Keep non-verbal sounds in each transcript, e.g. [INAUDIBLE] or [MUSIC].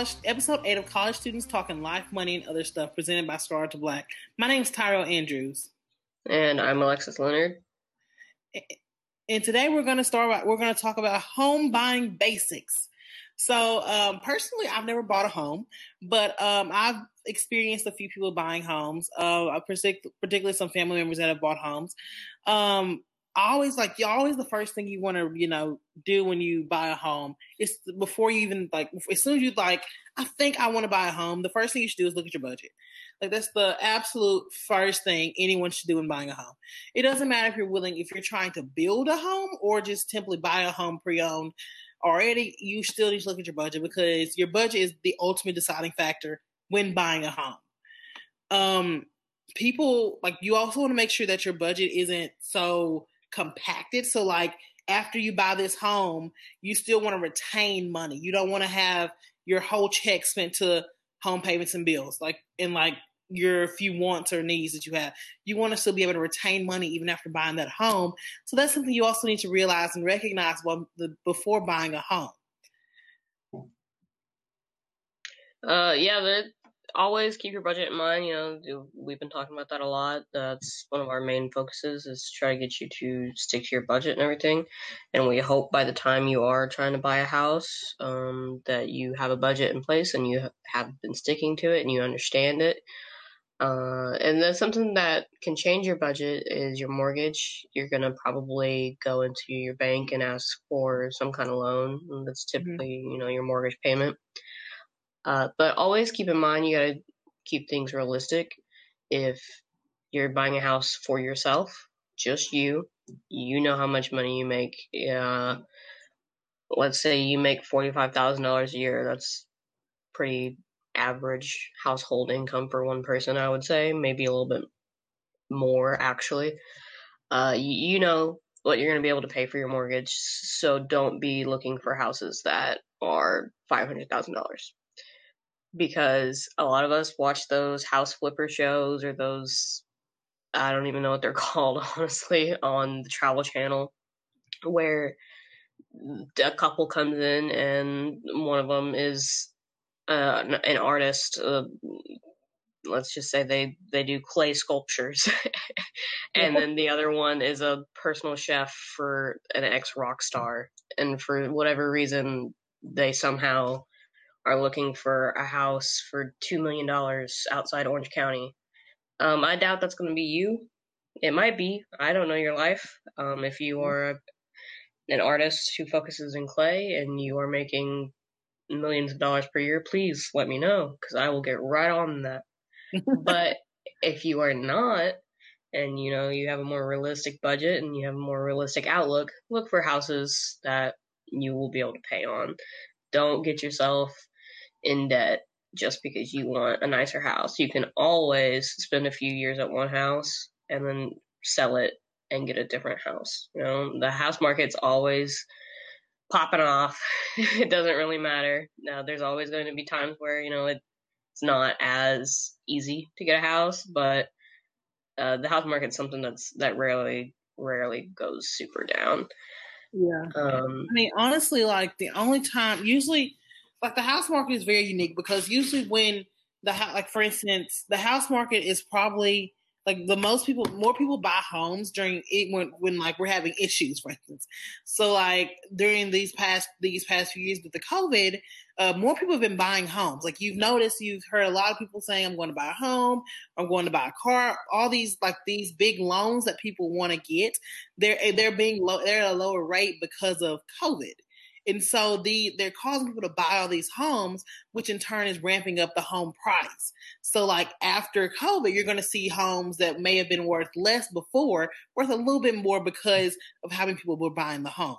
college episode eight of College Students Talking Life, Money, and Other Stuff, presented by Star to Black. My name is Tyrell Andrews, and I'm Alexis Leonard. And today we're going to start. We're going to talk about home buying basics. So, um, personally, I've never bought a home, but um, I've experienced a few people buying homes. Uh, particularly some family members that have bought homes. Um, always like you always the first thing you want to you know do when you buy a home is before you even like as soon as you like i think i want to buy a home the first thing you should do is look at your budget. Like that's the absolute first thing anyone should do when buying a home. It doesn't matter if you're willing if you're trying to build a home or just simply buy a home pre-owned already you still need to look at your budget because your budget is the ultimate deciding factor when buying a home. Um people like you also want to make sure that your budget isn't so compacted. So like after you buy this home, you still want to retain money. You don't want to have your whole check spent to home payments and bills, like in like your few wants or needs that you have. You want to still be able to retain money even after buying that home. So that's something you also need to realize and recognize the, before buying a home. Uh, yeah, that always keep your budget in mind. You know, we've been talking about that a lot. That's one of our main focuses is to try to get you to stick to your budget and everything. And we hope by the time you are trying to buy a house, um, that you have a budget in place and you have been sticking to it and you understand it. Uh, and then something that can change your budget is your mortgage. You're gonna probably go into your bank and ask for some kind of loan. That's mm-hmm. typically, mm-hmm. you know, your mortgage payment. Uh, but always keep in mind you gotta keep things realistic. If you're buying a house for yourself, just you, you know how much money you make. Uh, let's say you make forty-five thousand dollars a year. That's pretty average household income for one person, I would say. Maybe a little bit more, actually. Uh, you, you know what you're going to be able to pay for your mortgage, so don't be looking for houses that are five hundred thousand dollars because a lot of us watch those house flipper shows or those I don't even know what they're [LAUGHS] called honestly on the travel channel where a couple comes in and one of them is uh, an artist uh, let's just say they they do clay sculptures. [LAUGHS] And then the other one is a personal chef for an ex rock star and for whatever reason they somehow are looking for a house for $2 million outside Orange County. Um, I doubt that's going to be you. It might be. I don't know your life. Um, if you mm-hmm. are a, an artist who focuses in clay and you are making millions of dollars per year, please let me know because I will get right on that. [LAUGHS] but if you are not, and you know you have a more realistic budget and you have a more realistic outlook, look for houses that you will be able to pay on. Don't get yourself in debt just because you want a nicer house. You can always spend a few years at one house and then sell it and get a different house. You know, the house market's always popping off. [LAUGHS] it doesn't really matter. Now, there's always going to be times where, you know, it, it's not as easy to get a house, but uh, the house market's something that's that rarely rarely goes super down. Yeah. Um, I mean, honestly, like the only time, usually like the house market is very unique because usually when the like for instance the house market is probably like the most people more people buy homes during it when when like we're having issues for instance. So like during these past these past few years with the covid uh, more people have been buying homes. Like you've noticed you've heard a lot of people saying i'm going to buy a home. I'm going to buy a car. All these like these big loans that people want to get they're they're being low they're at a lower rate because of covid and so the they're causing people to buy all these homes, which in turn is ramping up the home price. So like after COVID, you're going to see homes that may have been worth less before worth a little bit more because of how many people were buying the home.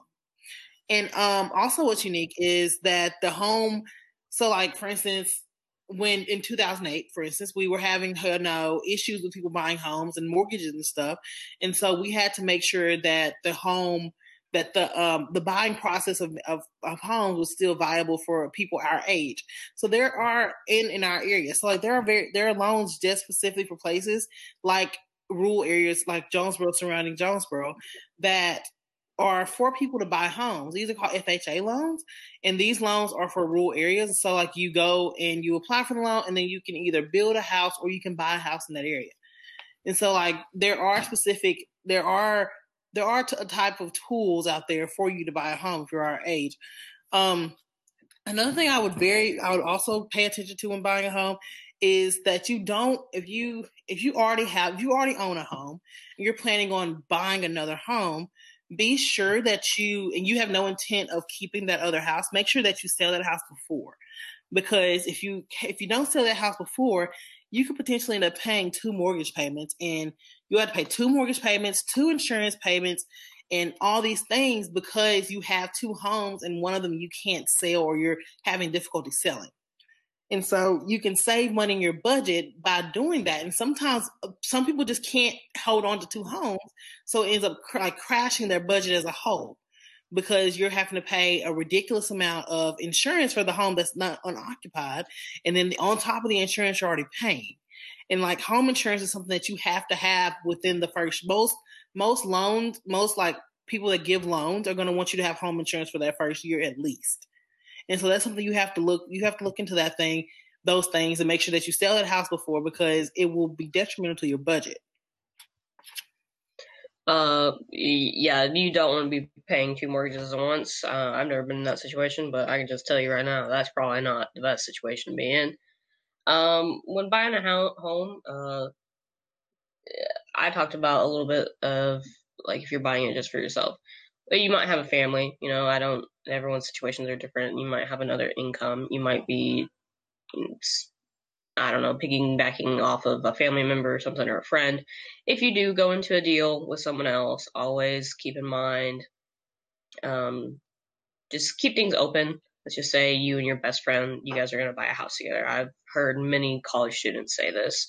And um, also what's unique is that the home, so like for instance, when in 2008, for instance, we were having you know issues with people buying homes and mortgages and stuff, and so we had to make sure that the home that the um, the buying process of, of, of homes was still viable for people our age. So there are in in our area. So like there are very there are loans just specifically for places like rural areas like Jonesboro surrounding Jonesboro that are for people to buy homes. These are called FHA loans, and these loans are for rural areas. So, like, you go and you apply for the loan, and then you can either build a house or you can buy a house in that area. And so, like, there are specific, there are there are a type of tools out there for you to buy a home if you're our age. Um, another thing I would very, I would also pay attention to when buying a home is that you don't, if you if you already have, if you already own a home, and you're planning on buying another home, be sure that you and you have no intent of keeping that other house make sure that you sell that house before because if you if you don't sell that house before you could potentially end up paying two mortgage payments and you have to pay two mortgage payments two insurance payments and all these things because you have two homes and one of them you can't sell or you're having difficulty selling and so you can save money in your budget by doing that. And sometimes uh, some people just can't hold on to two homes. So it ends up cr- like crashing their budget as a whole because you're having to pay a ridiculous amount of insurance for the home that's not unoccupied. And then on top of the insurance, you're already paying. And like home insurance is something that you have to have within the first most, most loans, most like people that give loans are going to want you to have home insurance for that first year at least. And so that's something you have to look you have to look into that thing, those things, and make sure that you sell that house before because it will be detrimental to your budget. Uh, yeah, you don't want to be paying two mortgages at once. Uh, I've never been in that situation, but I can just tell you right now, that's probably not the best situation to be in. Um, when buying a home, uh, I talked about a little bit of like if you're buying it just for yourself you might have a family. You know, I don't. Everyone's situations are different. You might have another income. You might be, I don't know, piggybacking off of a family member or something or a friend. If you do go into a deal with someone else, always keep in mind, um, just keep things open. Let's just say you and your best friend, you guys are going to buy a house together. I've heard many college students say this.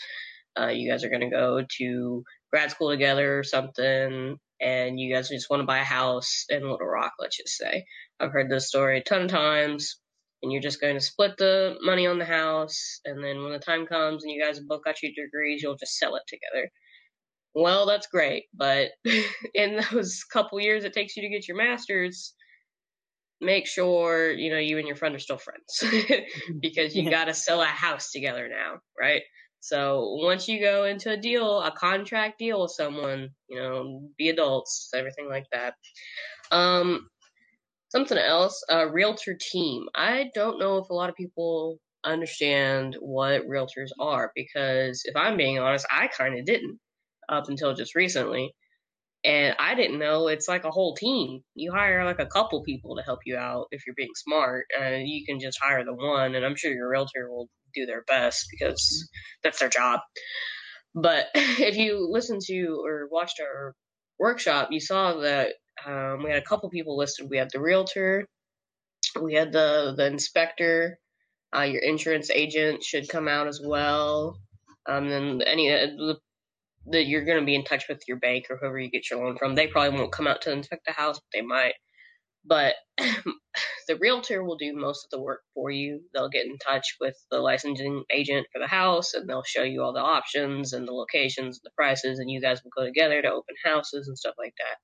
Uh, you guys are going to go to grad school together or something and you guys just want to buy a house in Little Rock, let's just say. I've heard this story a ton of times, and you're just going to split the money on the house, and then when the time comes and you guys both got your degrees, you'll just sell it together. Well, that's great, but [LAUGHS] in those couple years it takes you to get your master's, make sure you know you and your friend are still friends [LAUGHS] because you yeah. got to sell a house together now, right? So once you go into a deal, a contract deal with someone, you know, be adults, everything like that. Um, something else, a realtor team. I don't know if a lot of people understand what realtors are because if I'm being honest, I kind of didn't up until just recently. And I didn't know it's like a whole team. You hire like a couple people to help you out if you're being smart, and you can just hire the one. And I'm sure your realtor will do their best because that's their job. But [LAUGHS] if you listen to or watched our workshop, you saw that um, we had a couple people listed. We had the realtor, we had the the inspector, uh, your insurance agent should come out as well. Um, then any uh, that you're going to be in touch with your bank or whoever you get your loan from. They probably won't come out to inspect the house, but they might. But [CLEARS THROAT] the realtor will do most of the work for you. They'll get in touch with the licensing agent for the house and they'll show you all the options and the locations and the prices, and you guys will go together to open houses and stuff like that.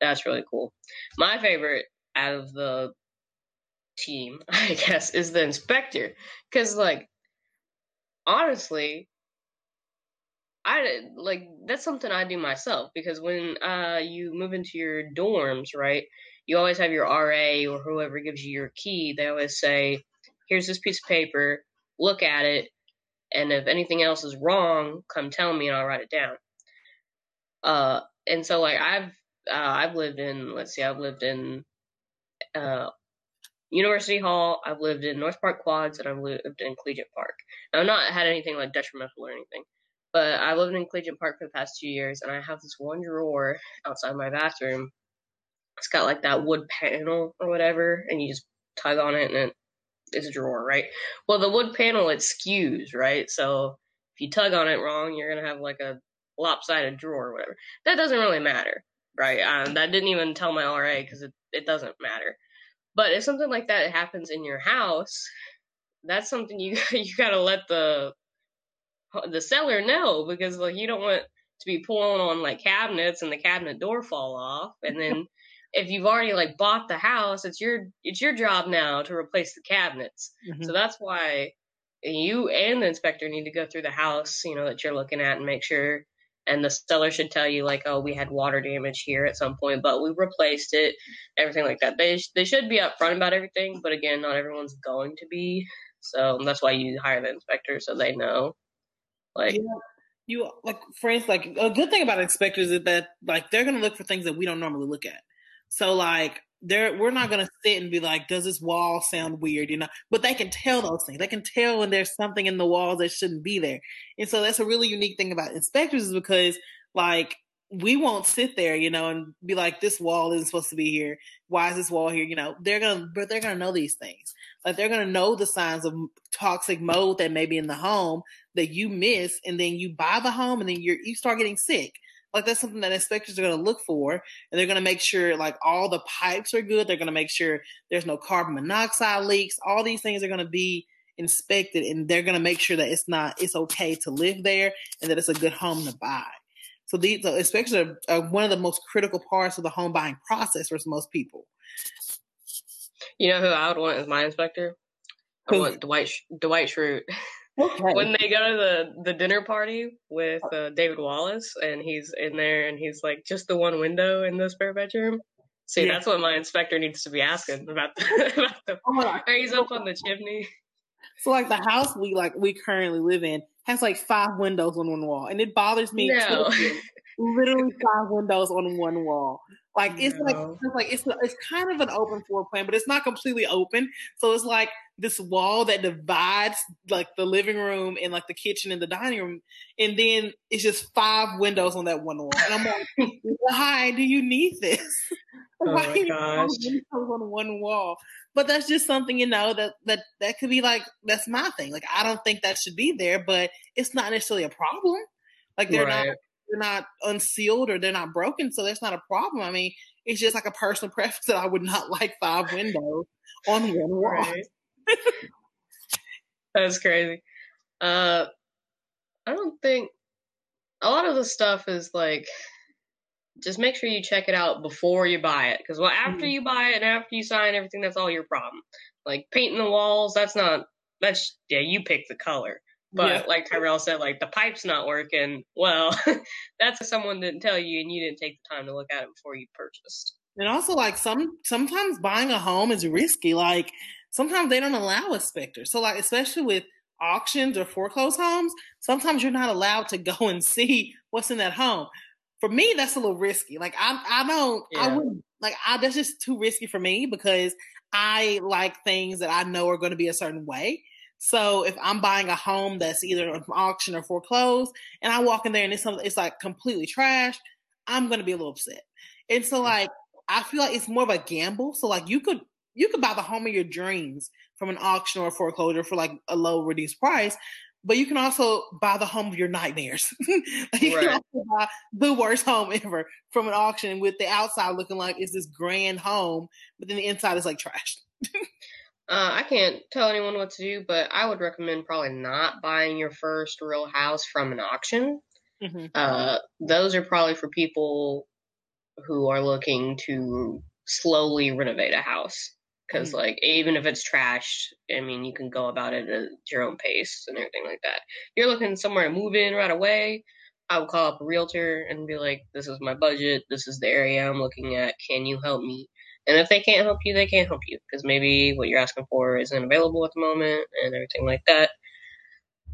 That's really cool. My favorite out of the team, [LAUGHS] I guess, is the inspector. Because, like, honestly, I like that's something I do myself because when uh you move into your dorms, right? You always have your RA or whoever gives you your key. They always say, "Here's this piece of paper. Look at it, and if anything else is wrong, come tell me and I'll write it down." Uh, and so like I've uh, I've lived in let's see, I've lived in uh University Hall, I've lived in North Park Quads, and I've lived in Collegiate Park. Now, I've not had anything like detrimental or anything. But I lived in Collegiate Park for the past two years, and I have this one drawer outside my bathroom. It's got like that wood panel or whatever, and you just tug on it, and it's a drawer, right? Well, the wood panel it skews, right? So if you tug on it wrong, you're gonna have like a lopsided drawer or whatever. That doesn't really matter, right? Um, that didn't even tell my RA because it it doesn't matter. But if something like that happens in your house, that's something you [LAUGHS] you gotta let the the seller know because like you don't want to be pulling on like cabinets and the cabinet door fall off and [LAUGHS] then if you've already like bought the house, it's your it's your job now to replace the cabinets. Mm-hmm. So that's why you and the inspector need to go through the house, you know, that you're looking at and make sure and the seller should tell you like, oh, we had water damage here at some point, but we replaced it, everything like that. They they should be upfront about everything, but again, not everyone's going to be. So that's why you hire the inspector so they know. Like yeah. you like for instance, like a good thing about inspectors is that like they're gonna look for things that we don't normally look at. So like they're we're not gonna sit and be like, does this wall sound weird? You know, but they can tell those things. They can tell when there's something in the walls that shouldn't be there. And so that's a really unique thing about inspectors is because like we won't sit there, you know, and be like, this wall isn't supposed to be here. Why is this wall here? You know, they're gonna, but they're gonna know these things. Like they're gonna know the signs of toxic mold that may be in the home that you miss, and then you buy the home, and then you you start getting sick. Like that's something that inspectors are going to look for, and they're going to make sure like all the pipes are good. They're going to make sure there's no carbon monoxide leaks. All these things are going to be inspected, and they're going to make sure that it's not it's okay to live there and that it's a good home to buy. So these the inspectors are, are one of the most critical parts of the home buying process for most people. You know who I would want as my inspector? I want Dwight Dwight Schrute. [LAUGHS] Okay. When they go to the the dinner party with uh, David Wallace, and he's in there, and he's like just the one window in the spare bedroom. See, yeah. that's what my inspector needs to be asking about the. [LAUGHS] about the oh he's up on the chimney. So, like the house we like we currently live in has like five windows on one wall, and it bothers me. No. [LAUGHS] Literally five windows on one wall. Like it's like it's like it's it's kind of an open floor plan, but it's not completely open. So it's like this wall that divides like the living room and like the kitchen and the dining room, and then it's just five windows on that one wall. And I'm like, [LAUGHS] why do you need this? [LAUGHS] Oh why gosh. windows on one wall? But that's just something you know that that that could be like that's my thing. Like I don't think that should be there, but it's not necessarily a problem. Like they're right. not they're not unsealed or they're not broken, so that's not a problem. I mean, it's just like a personal [LAUGHS] preference that I would not like five windows on one wall. Right. [LAUGHS] that's crazy. Uh, I don't think a lot of the stuff is like just make sure you check it out before you buy it because well after mm-hmm. you buy it and after you sign everything that's all your problem like painting the walls that's not that's yeah you pick the color but yeah. like Tyrell said, like the pipe's not working. Well, [LAUGHS] that's someone didn't tell you and you didn't take the time to look at it before you purchased. And also like some sometimes buying a home is risky. Like sometimes they don't allow inspectors. So like especially with auctions or foreclosed homes, sometimes you're not allowed to [LAUGHS] go and see what's in that home. For me, that's a little risky. Like I I don't yeah. I wouldn't like I that's just too risky for me because I like things that I know are going to be a certain way. So if I'm buying a home that's either an auction or foreclosed, and I walk in there and it's it's like completely trashed, I'm gonna be a little upset. And so mm. like I feel like it's more of a gamble. So like you could you could buy the home of your dreams from an auction or foreclosure for like a low reduced price, but you can also buy the home of your nightmares. [LAUGHS] like you right. can also buy the worst home ever from an auction with the outside looking like it's this grand home, but then the inside is like trash. [LAUGHS] Uh, I can't tell anyone what to do, but I would recommend probably not buying your first real house from an auction. Mm-hmm. Uh, those are probably for people who are looking to slowly renovate a house. Because, mm-hmm. like, even if it's trashed, I mean, you can go about it at your own pace and everything like that. If you're looking somewhere to move in right away, I would call up a realtor and be like, this is my budget. This is the area I'm looking at. Can you help me? And if they can't help you, they can't help you because maybe what you're asking for isn't available at the moment and everything like that.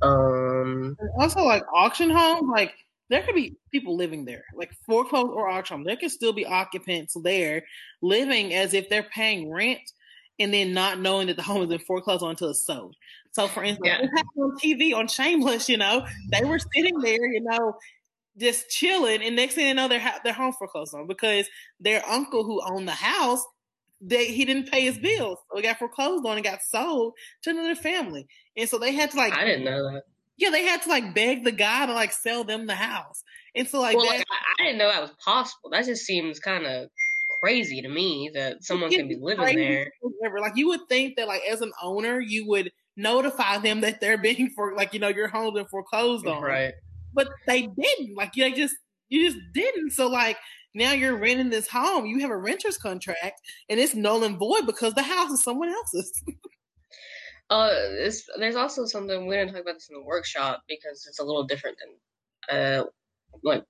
Um, also, like auction homes, like there could be people living there, like foreclosed or auction home. There could still be occupants there living as if they're paying rent and then not knowing that the home is in foreclosed until it's sold. So, for instance, yeah. on TV on Shameless, you know, they were sitting there, you know, just chilling, and next thing you know, they're ha- their home foreclosed on because their uncle who owned the house, they he didn't pay his mm-hmm. bills, so it got foreclosed on and got sold to another family, and so they had to like. I didn't know that. Yeah, they had to like beg the guy to like sell them the house, and so like, well, like I, I, didn't know that was possible. That just seems kind of crazy to me that someone can be living there. Like you would think that like as an owner, you would notify them that they're [LAUGHS] being for like you know your home's been foreclosed on, right? But they didn't. Like they just you just didn't. So like now you're renting this home. You have a renter's contract, and it's null and void because the house is someone else's. [LAUGHS] uh, there's also something we didn't talk about this in the workshop because it's a little different than uh, like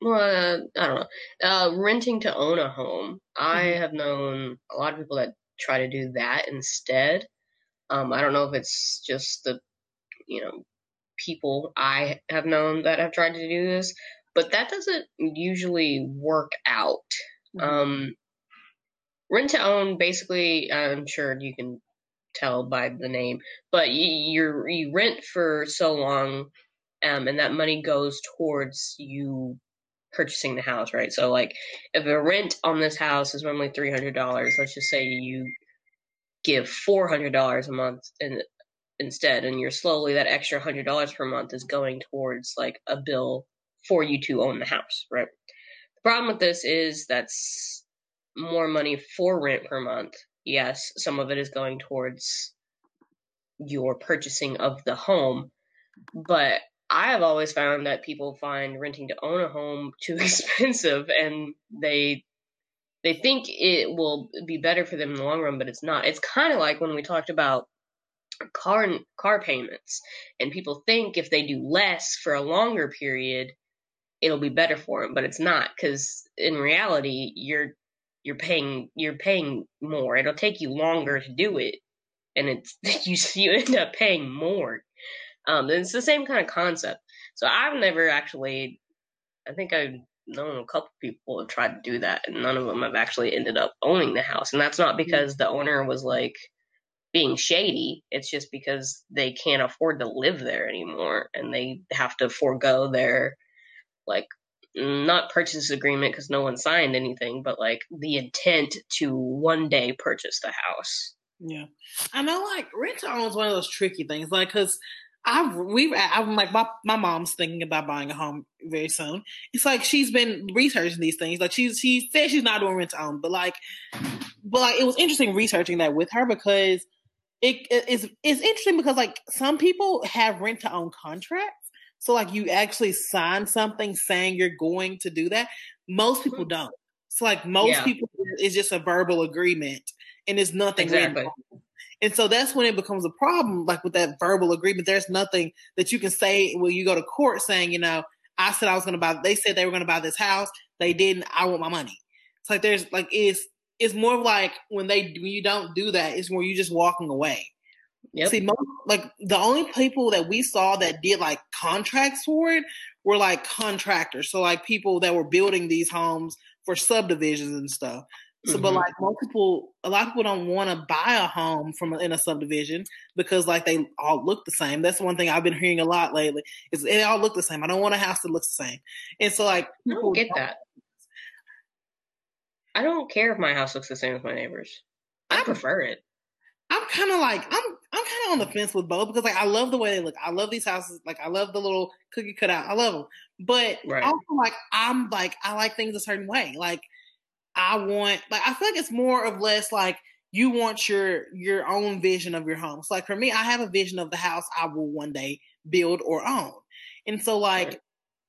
well, I don't know. Uh, renting to own a home. I mm-hmm. have known a lot of people that try to do that instead. Um, I don't know if it's just the, you know, people I have known that have tried to do this, but that doesn't usually work out. Mm-hmm. Um, rent to own, basically, I'm sure you can tell by the name, but you you rent for so long, um, and that money goes towards you purchasing the house, right? So, like, if a rent on this house is normally three hundred dollars, let's just say you give four hundred dollars a month and instead, and you're slowly that extra hundred dollars per month is going towards like a bill for you to own the house, right? The problem with this is that's more money for rent per month. Yes, some of it is going towards your purchasing of the home, but I have always found that people find renting to own a home [LAUGHS] too expensive and they they think it will be better for them in the long run, but it's not. It's kind of like when we talked about car car payments. And people think if they do less for a longer period it'll be better for them but it's not because in reality you're you're paying you're paying more. It'll take you longer to do it and it's [LAUGHS] you you end up paying more. Um it's the same kind of concept. So i've never actually i think i've known a couple people have tried to do that and none of them have actually ended up owning the house. And that's not mm. because the owner was like being shady. It's just because they can't afford to live there anymore and they have to forego their like not purchase agreement because no one signed anything, but like the intent to one day purchase the house. Yeah, I know. Like rent to own is one of those tricky things. Like, cause I've we've I'm like my my mom's thinking about buying a home very soon. It's like she's been researching these things. Like she's she said she's not doing rent to own, but like, but like it was interesting researching that with her because it is it's interesting because like some people have rent to own contracts. So like you actually sign something saying you're going to do that. Most people mm-hmm. don't. So like most yeah. people it's just a verbal agreement and it's nothing exactly. And so that's when it becomes a problem, like with that verbal agreement. There's nothing that you can say when you go to court saying, you know, I said I was gonna buy they said they were gonna buy this house, they didn't, I want my money. It's like there's like it's it's more like when they when you don't do that, it's more you're just walking away. Yep. See, most, like the only people that we saw that did like contracts for it were like contractors. So like people that were building these homes for subdivisions and stuff. So, mm-hmm. but like most people, a lot of people don't want to buy a home from in a subdivision because like they all look the same. That's one thing I've been hearing a lot lately. Is they all look the same. I don't want a house that looks the same. And so like people get that. I don't care if my house looks the same as my neighbors. I, I prefer it. I'm kind of like I'm I'm kind of on the fence with both because like I love the way they look. I love these houses. Like I love the little cookie cutout. I love them. But right. also like I'm like I like things a certain way. Like I want like I feel like it's more of less like you want your your own vision of your home. So like for me, I have a vision of the house I will one day build or own. And so like right.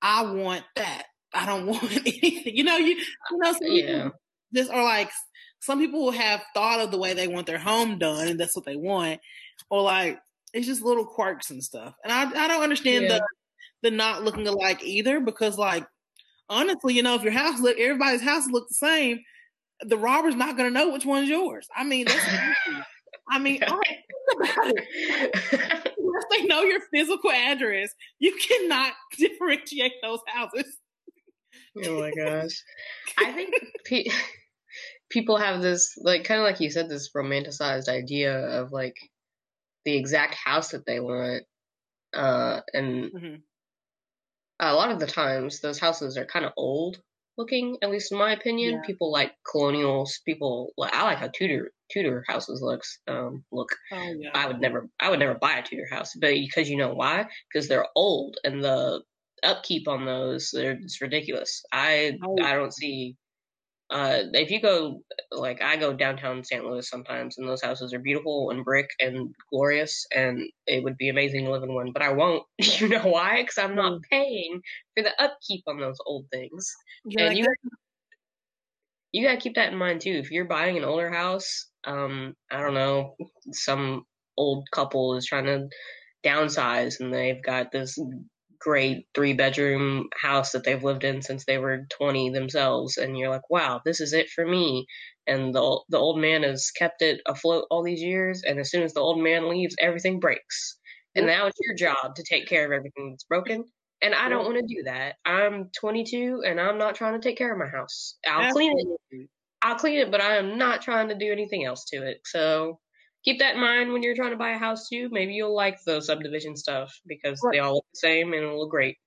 I want that. I don't [LAUGHS] want anything. You know, you you know, so yeah just or like some people have thought of the way they want their home done and that's what they want or like it's just little quirks and stuff. And i, I don't understand yeah. the the not looking alike either because like honestly you know if your house look everybody's house look the same the robber's not going to know which one's yours. I mean that's [LAUGHS] i mean all right, [LAUGHS] think about it. Unless they know your physical address you cannot [LAUGHS] differentiate those houses oh my gosh i think [LAUGHS] people have this like kind of like you said this romanticized idea of like the exact house that they want uh and mm-hmm. a lot of the times those houses are kind of old looking at least in my opinion yeah. people like colonials people like i like how tudor tudor houses looks um look oh, yeah. i would never i would never buy a tudor house but because you know why because they're old and the upkeep on those they're it's ridiculous i oh. i don't see uh, if you go like I go downtown St. Louis sometimes, and those houses are beautiful and brick and glorious, and it would be amazing to live in one. But I won't. [LAUGHS] You know why? Because I'm not mm. paying for the upkeep on those old things. Yeah, and you you gotta keep that in mind too. If you're buying an older house, um, I don't know, some old couple is trying to downsize and they've got this great three bedroom house that they've lived in since they were 20 themselves and you're like wow this is it for me and the the old man has kept it afloat all these years and as soon as the old man leaves everything breaks and now it's your job to take care of everything that's broken and I don't want to do that. I'm 22 and I'm not trying to take care of my house. I'll Absolutely. clean it. I'll clean it, but I am not trying to do anything else to it. So keep that in mind when you're trying to buy a house too. Maybe you'll like the subdivision stuff because right. they all look the same and it'll look great.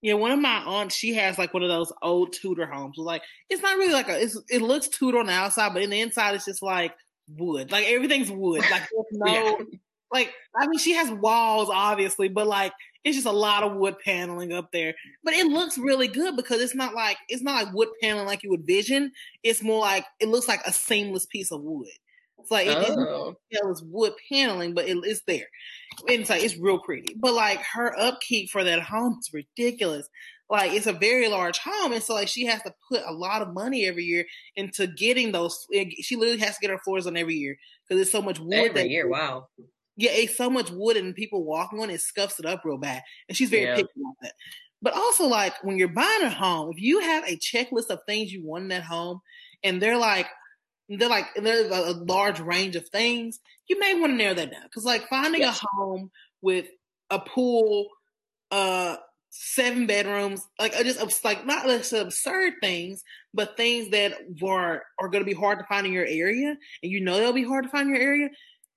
Yeah, one of my aunts, she has like one of those old Tudor homes. Like it's not really like a, it looks Tudor on the outside, but in the inside it's just like wood. Like everything's wood. Like [LAUGHS] no, yeah. like I mean, she has walls obviously, but like it's just a lot of wood paneling up there. But it looks really good because it's not like it's not like wood paneling like you would vision. It's more like it looks like a seamless piece of wood. It's like oh. it, it's wood paneling, but it, it's there. And it's like it's real pretty. But like her upkeep for that home is ridiculous. Like it's a very large home, and so like she has to put a lot of money every year into getting those. Eh, she literally has to get her floors on every year because there's so much wood. Every year, wow. Yeah, it's so much wood and people walking on it scuffs it up real bad, and she's very yeah. picky about that. But also, like when you're buying a home, if you have a checklist of things you want in that home, and they're like, they're like there's a, large range of things. You may want to narrow that down because like finding yes. a home with a pool, uh, seven bedrooms, like just like not just absurd things, but things that are are going to be hard to find in your area, and you know they'll be hard to find in your area.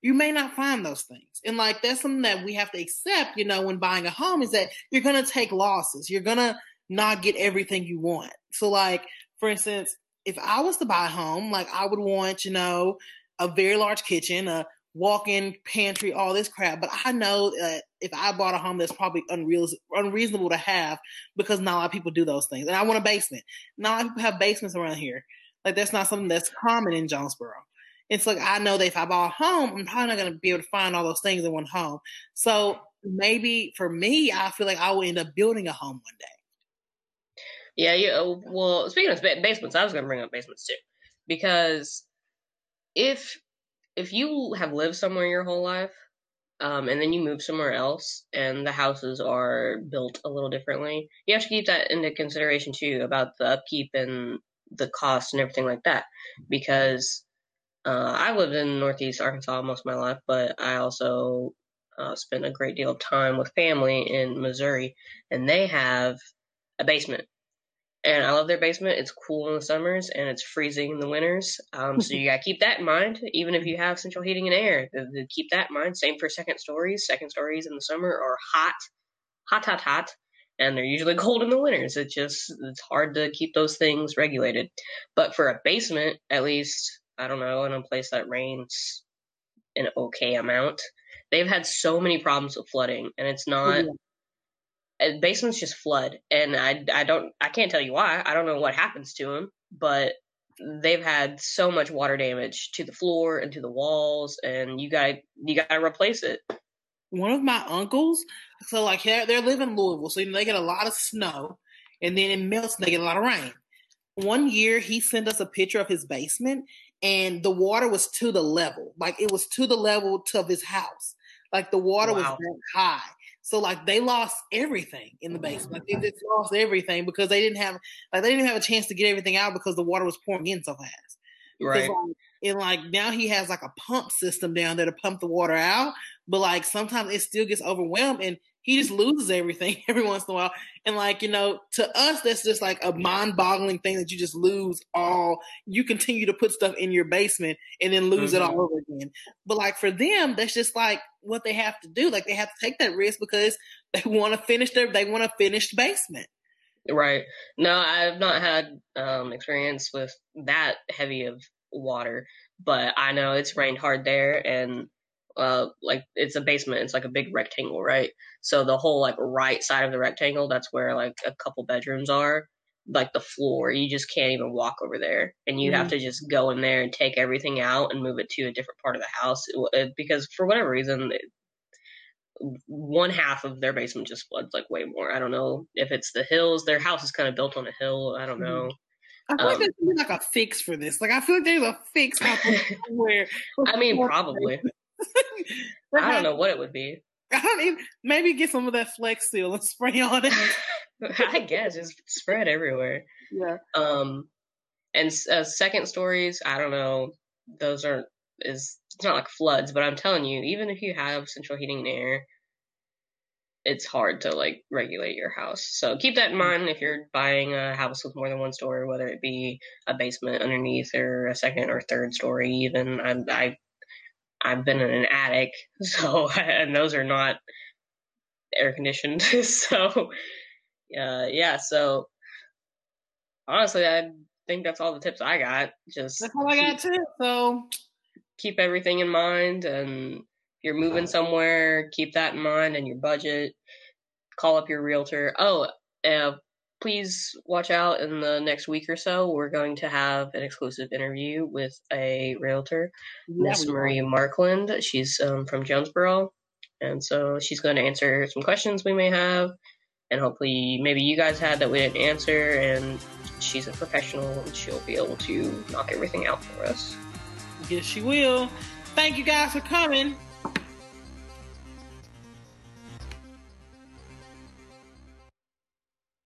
You may not find those things, and like that's something that we have to accept. You know, when buying a home, is that you're going to take losses. You're going to not get everything you want. So, like for instance, if I was to buy a home, like I would want, you know, a very large kitchen, a walk-in pantry, all this crap. But I know that if I bought a home, that's probably unreal, unreasonable to have because not a lot of people do those things. And I want a basement. Not a lot of people have basements around here. Like that's not something that's common in Jonesboro. It's like I know that if I buy a home, I'm probably not going to be able to find all those things in one home. So maybe for me, I feel like I will end up building a home one day. Yeah, yeah. Uh, well, speaking of basements, I was going to bring up basements too, because if if you have lived somewhere your whole life, um, and then you move somewhere else, and the houses are built a little differently, you have to keep that into consideration too about the upkeep and the cost and everything like that, because uh, I lived in Northeast Arkansas most of my life, but I also uh, spent a great deal of time with family in Missouri, and they have a basement and I love their basement. It's cool in the summers and it's freezing in the winters. Um, so you gotta keep that in mind, even if you have central heating and air. keep that in mind. Same for second stories. Second stories in the summer are hot, hot, hot, hot, and they're usually [LAUGHS] cold in the winters. It just it's hard to keep those things regulated. But for a basement, at least I don't know, in a place that rains an okay amount, they've had so many problems with flooding, and it's not. Yeah basements just flood, and I I don't I can't tell you why. I don't know what happens to them, but they've had so much water damage to the floor and to the walls, and you got you got to replace it. One of my uncles, so like they're, they're living in Louisville, so you know, they get a lot of snow, and then it melts and they get a lot of rain. One year, he sent us a picture of his basement, and the water was to the level, like it was to the level of his house. Like the water wow. was that high. So like they lost everything in the basement. Like they just lost everything because they didn't have like they didn't have a chance to get everything out because the water was pouring in so fast. Right. Like, and like now he has like a pump system down there to pump the water out, but like sometimes it still gets overwhelmed and he just loses everything [LAUGHS] every once in a while. And like, you know, to us, that's just like a mind boggling thing that you just lose all, you continue to put stuff in your basement and then lose mm-hmm. it all over again. But like for them, that's just like what they have to do. Like they have to take that risk because [LAUGHS] they want to finish their, they want a finished basement. Right. No, I've not had um, experience with that heavy of water, but I know it's rained hard there and uh like it's a basement it's like a big rectangle right so the whole like right side of the rectangle that's where like a couple bedrooms are like the floor you just can't even walk over there and you mm have to just go in there and take everything out and move it to a different part of the house it, it, because for whatever reason it, one half of their basement just floods like way more i don't know if it's the hills their house is kind of built on a hill i don't mm-hmm. know I feel um, like there's like a fix for this. Like I feel like there's a fix [LAUGHS] out there I mean, probably. I don't know what it would be. I mean, maybe get some of that Flex Seal and [LAUGHS] spray on it. [LAUGHS] I guess just spread everywhere. Yeah. Um, and uh, second stories, I don't know. Those aren't is it's not like floods, but I'm telling you, even if you have central heating and air, it's hard to like regulate your house. So keep that in mind if you're buying a house with more than one story, whether it be a basement underneath or a second or third story. Even I, I I've been in an attic, [LAUGHS] so and those are not air conditioned. [LAUGHS] so uh, yeah, so honestly, I think that's all the tips I got. Just that's all I got too. So keep everything in mind and if you're moving somewhere, keep that in mind and your budget. Call up your realtor. Oh, uh, please watch out in the next week or so. We're going to have an exclusive interview with a realtor, Miss Marie Markland. She's um, from Jonesboro. And so she's going to answer some questions we may have. And hopefully, maybe you guys had that we didn't answer. And she's a professional and she'll be able to knock everything out for us. Yes, she will. Thank you guys for coming.